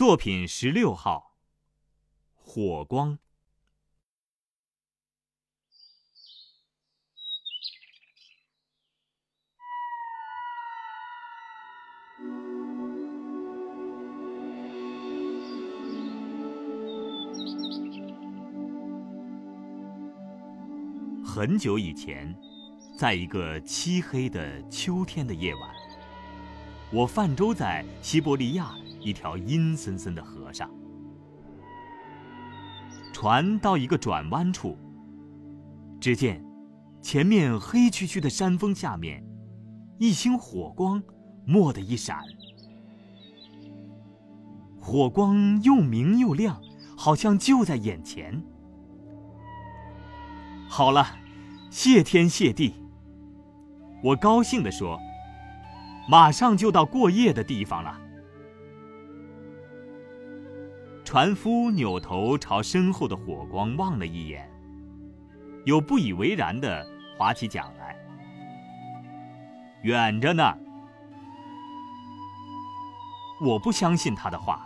作品十六号，火光。很久以前，在一个漆黑的秋天的夜晚，我泛舟在西伯利亚一条阴森森的河上。船到一个转弯处，只见前面黑黢黢的山峰下面，一星火光“蓦”的一闪，火光又明又亮，好像就在眼前。好了。谢天谢地！我高兴地说：“马上就到过夜的地方了。”船夫扭头朝身后的火光望了一眼，又不以为然地划起桨来。远着呢，我不相信他的话，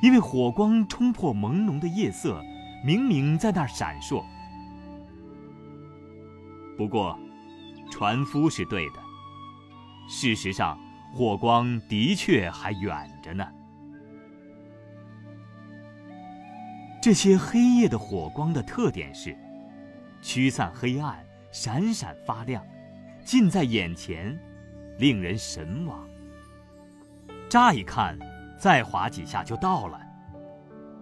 因为火光冲破朦胧的夜色，明明在那儿闪烁。不过，船夫是对的。事实上，火光的确还远着呢。这些黑夜的火光的特点是：驱散黑暗，闪闪发亮，近在眼前，令人神往。乍一看，再划几下就到了，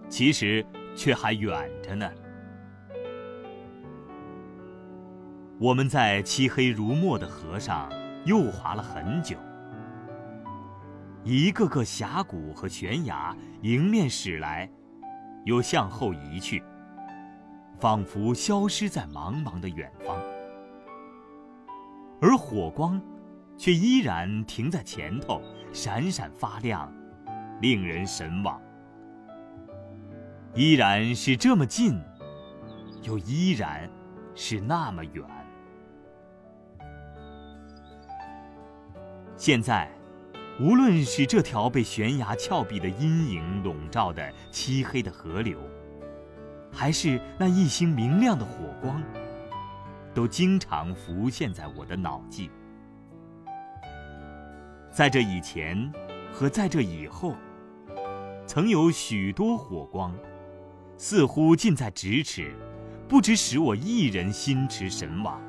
其实却还远着呢。我们在漆黑如墨的河上又划了很久，一个个峡谷和悬崖迎面驶来，又向后移去，仿佛消失在茫茫的远方。而火光，却依然停在前头，闪闪发亮，令人神往。依然是这么近，又依然是那么远。现在，无论是这条被悬崖峭壁的阴影笼罩的漆黑的河流，还是那一星明亮的火光，都经常浮现在我的脑际。在这以前和在这以后，曾有许多火光，似乎近在咫尺，不只使我一人心驰神往。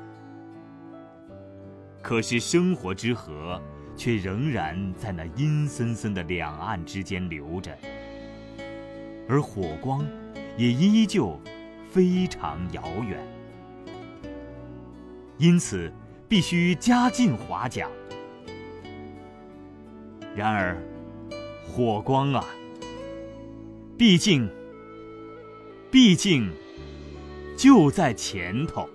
可是生活之河。却仍然在那阴森森的两岸之间流着，而火光也依旧非常遥远，因此必须加紧划桨。然而，火光啊，毕竟，毕竟就在前头。